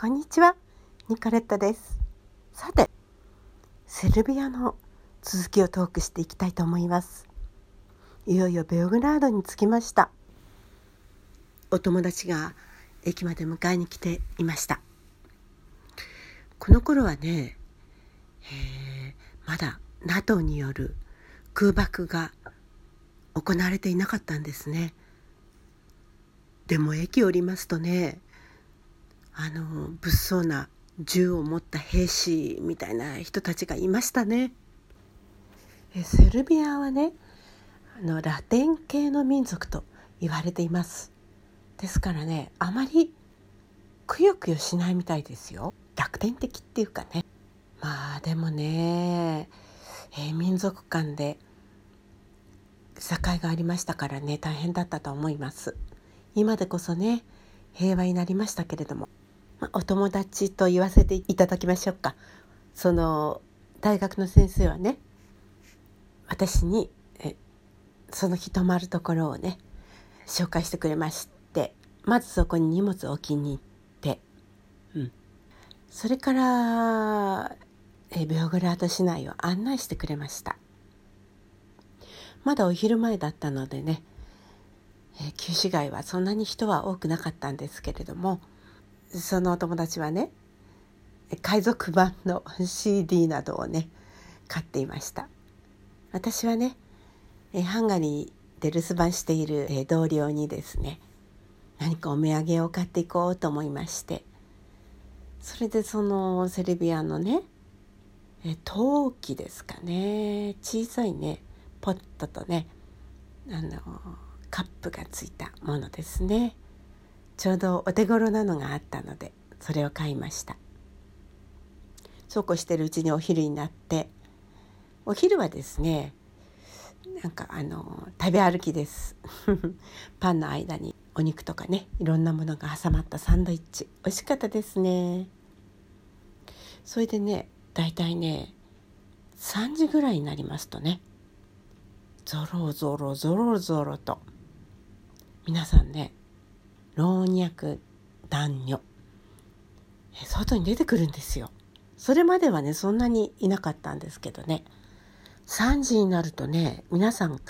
こんにちは。ニコレットです。さてセルビアの続きをトークしていきたいと思います。いよいよベオグラードに着きました。お友達が駅まで迎えに来ていました。この頃はね、え、まだ NATO による空爆が行われていなかったんですね。でも駅を降りますとねあの物騒な銃を持った兵士みたいな人たちがいましたね。えセルビアはねあのラテン系の民族と言われています。ですからねあまりくよくよしないみたいですよ。楽天的っていうかね。まあでもね、えー、民族間で境がありましたからね大変だったと思います。今でこそね平和になりましたけれどもまあ、お友達と言わせていただきましょうか。その大学の先生はね私にえその日泊まるところをね紹介してくれましてまずそこに荷物を置きに行って、うん、それからえベオグラード市内を案内してくれました。まだお昼前だったのでね、え旧市街はそんなに人は多くなかったんですけれどもそのお友達はね海賊版の CD などをね買っていました。私はねハンガリーで留守番している同僚にですね何かお土産を買っていこうと思いましてそれでそのセルビアのね陶器ですかね小さいねポットとねあのカップがついたものですね。ちょうどお手頃なのがあったのでそれを買いました。そうこうしてるうちにお昼になってお昼はですねなんかあの食べ歩きです。パンの間にお肉とかねいろんなものが挟まったサンドイッチ。美味しかったですね。それでねだいたいね3時ぐらいになりますとねゾロゾロゾロゾロと皆さんね老若男女。外に出てくるんですよ。それまではねそんなにいなかったんですけどね。3時になるとね皆さん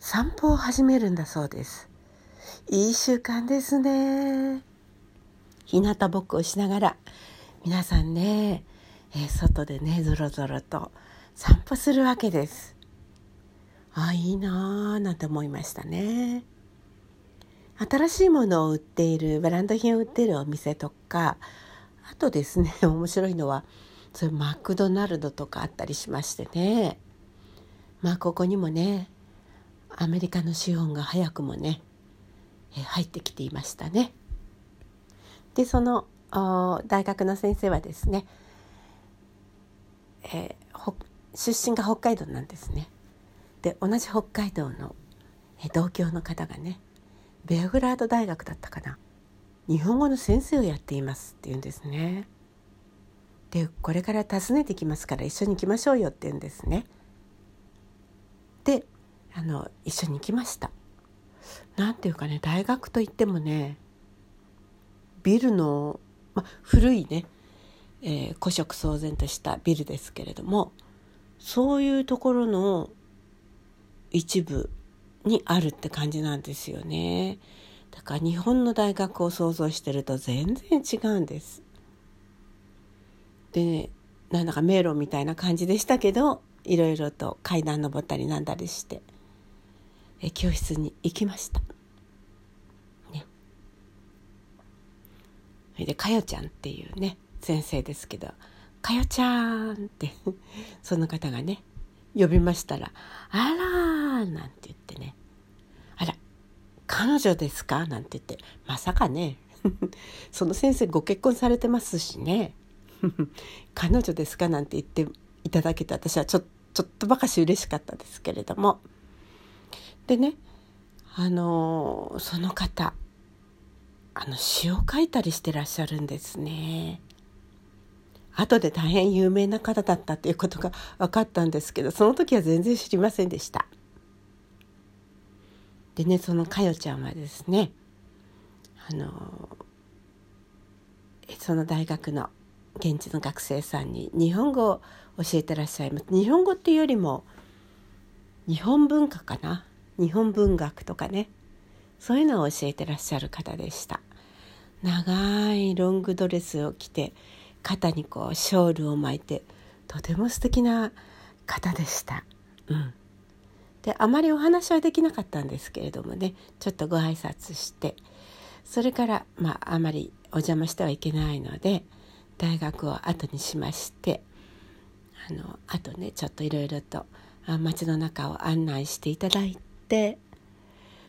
散歩を始めるんだそうです。いい習慣ですね。日向ぼっこをしながら皆さんね、えー、外でねぞろぞろと散歩するわけです。あいいなーなんて思いましたね。新しいものを売っているブランド品を売っているお店とかあとですね 面白いのはそういうマクドナルドとかあったりしましてねまあここにもねアメリカの資本が早くもね入ってきていましたね。でその大学の先生はですね、えー、出身が北海道なんですね。で同じ北海道の同郷の方がねベアグラード大学だったかな。日本語の先生をやっていますって言うんですね。でこれから訪ねてきますから一緒に行きましょうよって言うんですね。であの一緒に行きました。なんていうかね大学といってもねビルの、ま、古いね、えー、古色騒然としたビルですけれどもそういうところの一部にあるって感じなんですよね。だから日本の大学を想像してると全然違うんです。でねなんだか迷路みたいな感じでしたけどいろいろと階段登ったりなんだりしてえ教室に行きました。ね。それでかよちゃんっていうね先生ですけど「かよちゃん」ってその方がね呼びましたら「あら」なんて言ってね「あら彼女ですか?」なんて言ってまさかね。その先生ご結婚されてますしね。彼女ですか？なんて言っていただけて私はちょちょっとばかし嬉しかったですけれども。でねあのその方あの詩を書いたりしてらっしゃるんですね。後で大変有名な方だったということが分かったんですけどその時は全然知りませんでした。でねそのかよちゃんはですねあのその大学の現地の学生さんに日本語を教えてらっしゃいます。日本語っていうよりも日本文化かな？日本文学とかね。そういうのを教えてらっしゃる方でした。長いロングドレスを着て肩にこうショールを巻いてとても素敵な方でした。うん、であまりお話はできなかったんですけれどもねちょっとご挨拶してそれからまああまりお邪魔してはいけないので大学を後にしましてあのあとねちょっといろいろと街の中を案内していただいて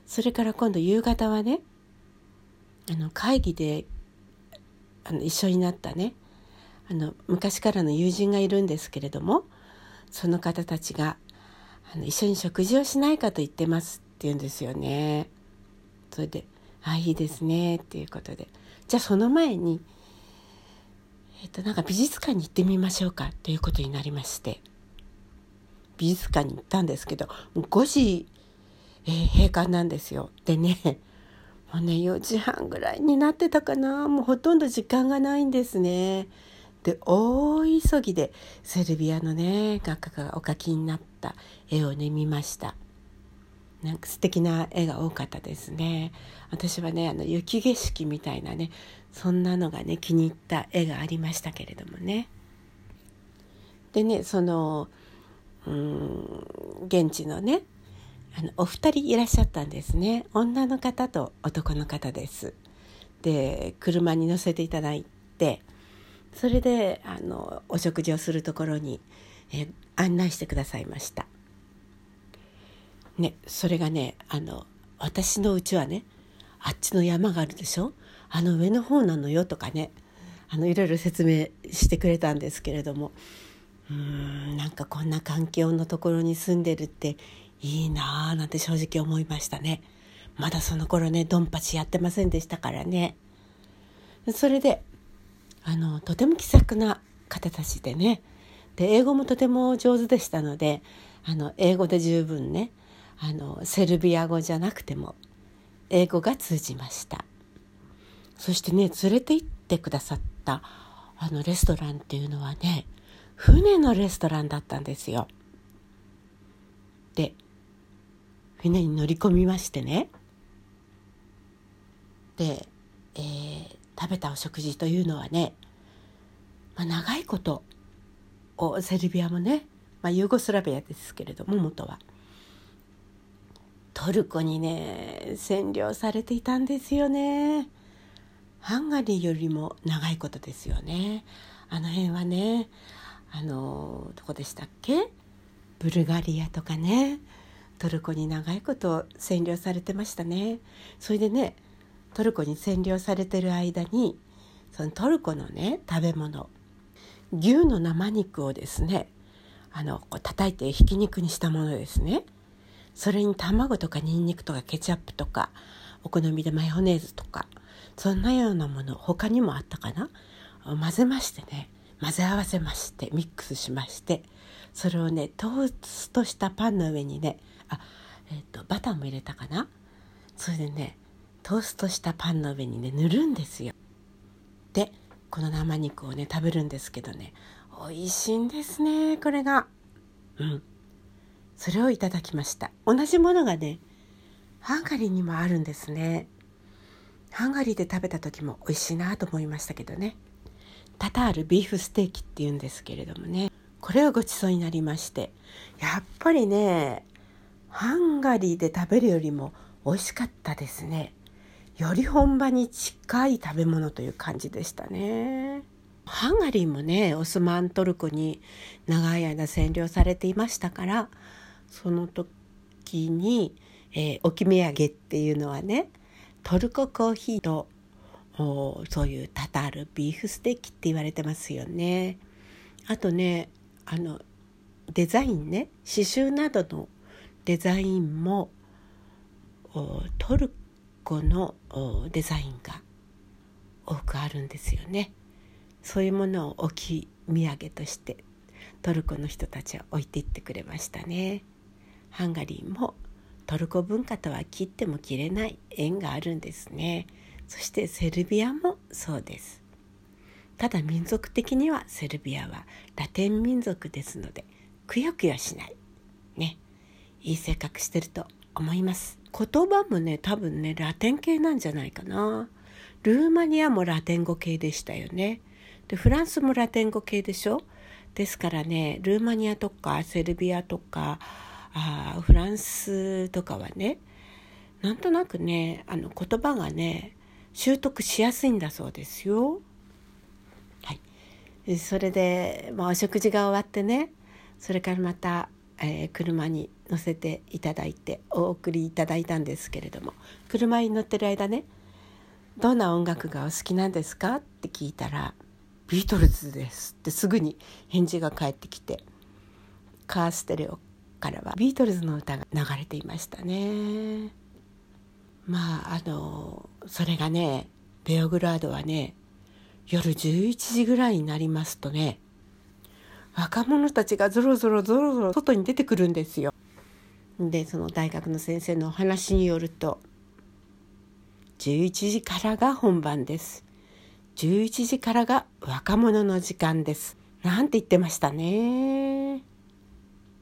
それから今度夕方はねあの会議であの一緒になったねあの昔からの友人がいるんですけれどもその方たちがあの一緒に食事をしないかと言ってますって言うんですよね。それで「あいいですね」っていうことでじゃあその前に、えっと、なんか美術館に行ってみましょうかということになりまして美術館に行ったんですけど5時、えー、閉館なんですよ。でねもうね4時半ぐらいになってたかなもうほとんど時間がないんですね。で大急ぎでセルビアのね画家がお描きになった絵をね見ました。なんか素敵な絵が多かったですね。私はねあの雪景色みたいなねそんなのがね気に入った絵がありましたけれどもね。でねそのうん現地のねあのお二人いらっしゃったんですね。女の方と男の方です。で車に乗せていただいてそれであのお食事をするところに、え案内してくださいました。ね、それがねあの私のうちはねあっちの山があるでしょ？あの上の方なのよとかねあのいろいろ説明してくれたんですけれどもうーんなんかこんな環境のところに住んでるっていいなあなんて正直思いましたね。まだその頃ねドンパチやってませんでしたからね。それであのとても気さくな方たちでね。で英語もとても上手でしたのであの英語で十分ねあのセルビア語じゃなくても英語が通じました。そしてね連れて行ってくださったあのレストランっていうのはね船のレストランだったんですよ。で船に乗り込みましてね。で、えー、食べたお食事というのはね、まあ、長いことセルビアもね、まあ、ユーゴスラビアですけれども元は。トルコにね占領されていたんですよね。ハンガリーよりも長いことですよね。あの辺はねあのどこでしたっけ？ブルガリアとかね。トルコに長いこと占領されてましたね。それでねトルコに占領されてる間にそのトルコのね食べ物牛の生肉をですねあのこう叩いてひき肉にしたものですね。それに卵とかニンニクとかケチャップとかお好みでマヨネーズとかそんなようなもの他にもあったかな？混ぜましてね混ぜ合わせましてミックスしましてそれをねトーストしたパンの上にねあ、えーとバターも入れたかな？それでねトーストしたパンの上にね塗るんですよ。でこの生肉をね食べるんですけどね美味しいんですねこれが。うん。それをいただきました。同じものがねハンガリーにもあるんですね。ハンガリーで食べた時も美味しいなと思いましたけどね。タタールビーフステーキっていうんですけれどもね。これはごちそうになりましてやっぱりねハンガリーで食べるよりも美味しかったですね。より本場に近い食べ物という感じでしたね。ハンガリーもねオスマントルコに長い間占領されていましたからその時に、えー、置き土産っていうのはねトルココーヒーとそういうタタールビーフステーキって言われてますよね。あとねあのデザインね刺繍などのデザインもトル個のデザインが多くあるんですよね。そういうものを置き土産としてトルコの人たちは置いていってくれましたね。ハンガリーもトルコ文化とは切っても切れない縁があるんですね。そしてセルビアもそうです。ただ民族的にはセルビアはラテン民族ですのでくよくよしないねいい性格してると思います。言葉もね多分ねラテン系なんじゃないかな。ルーマニアもラテン語系でしたよね。でフランスもラテン語系でしょ。ですからねルーマニアとかセルビアとかあフランスとかはねなんとなくねあの言葉がね習得しやすいんだそうですよ。はい、それで、まあ、お食事が終わってねそれからまた、えー、車に乗せていただいてお送りいただいたんですけれども車に乗ってる間ね「どんな音楽がお好きなんですか?」って聞いたら「ビートルズです」ってすぐに返事が返ってきてカーステレオからはビートルズの歌が流れていましたね。まああのそれがねベオグラードはね夜11時ぐらいになりますとね若者たちがぞろぞろぞろぞろ外に出てくるんですよ。でその大学の先生のお話によると11時からが本番です。11時からが若者の時間です。なんて言ってましたね。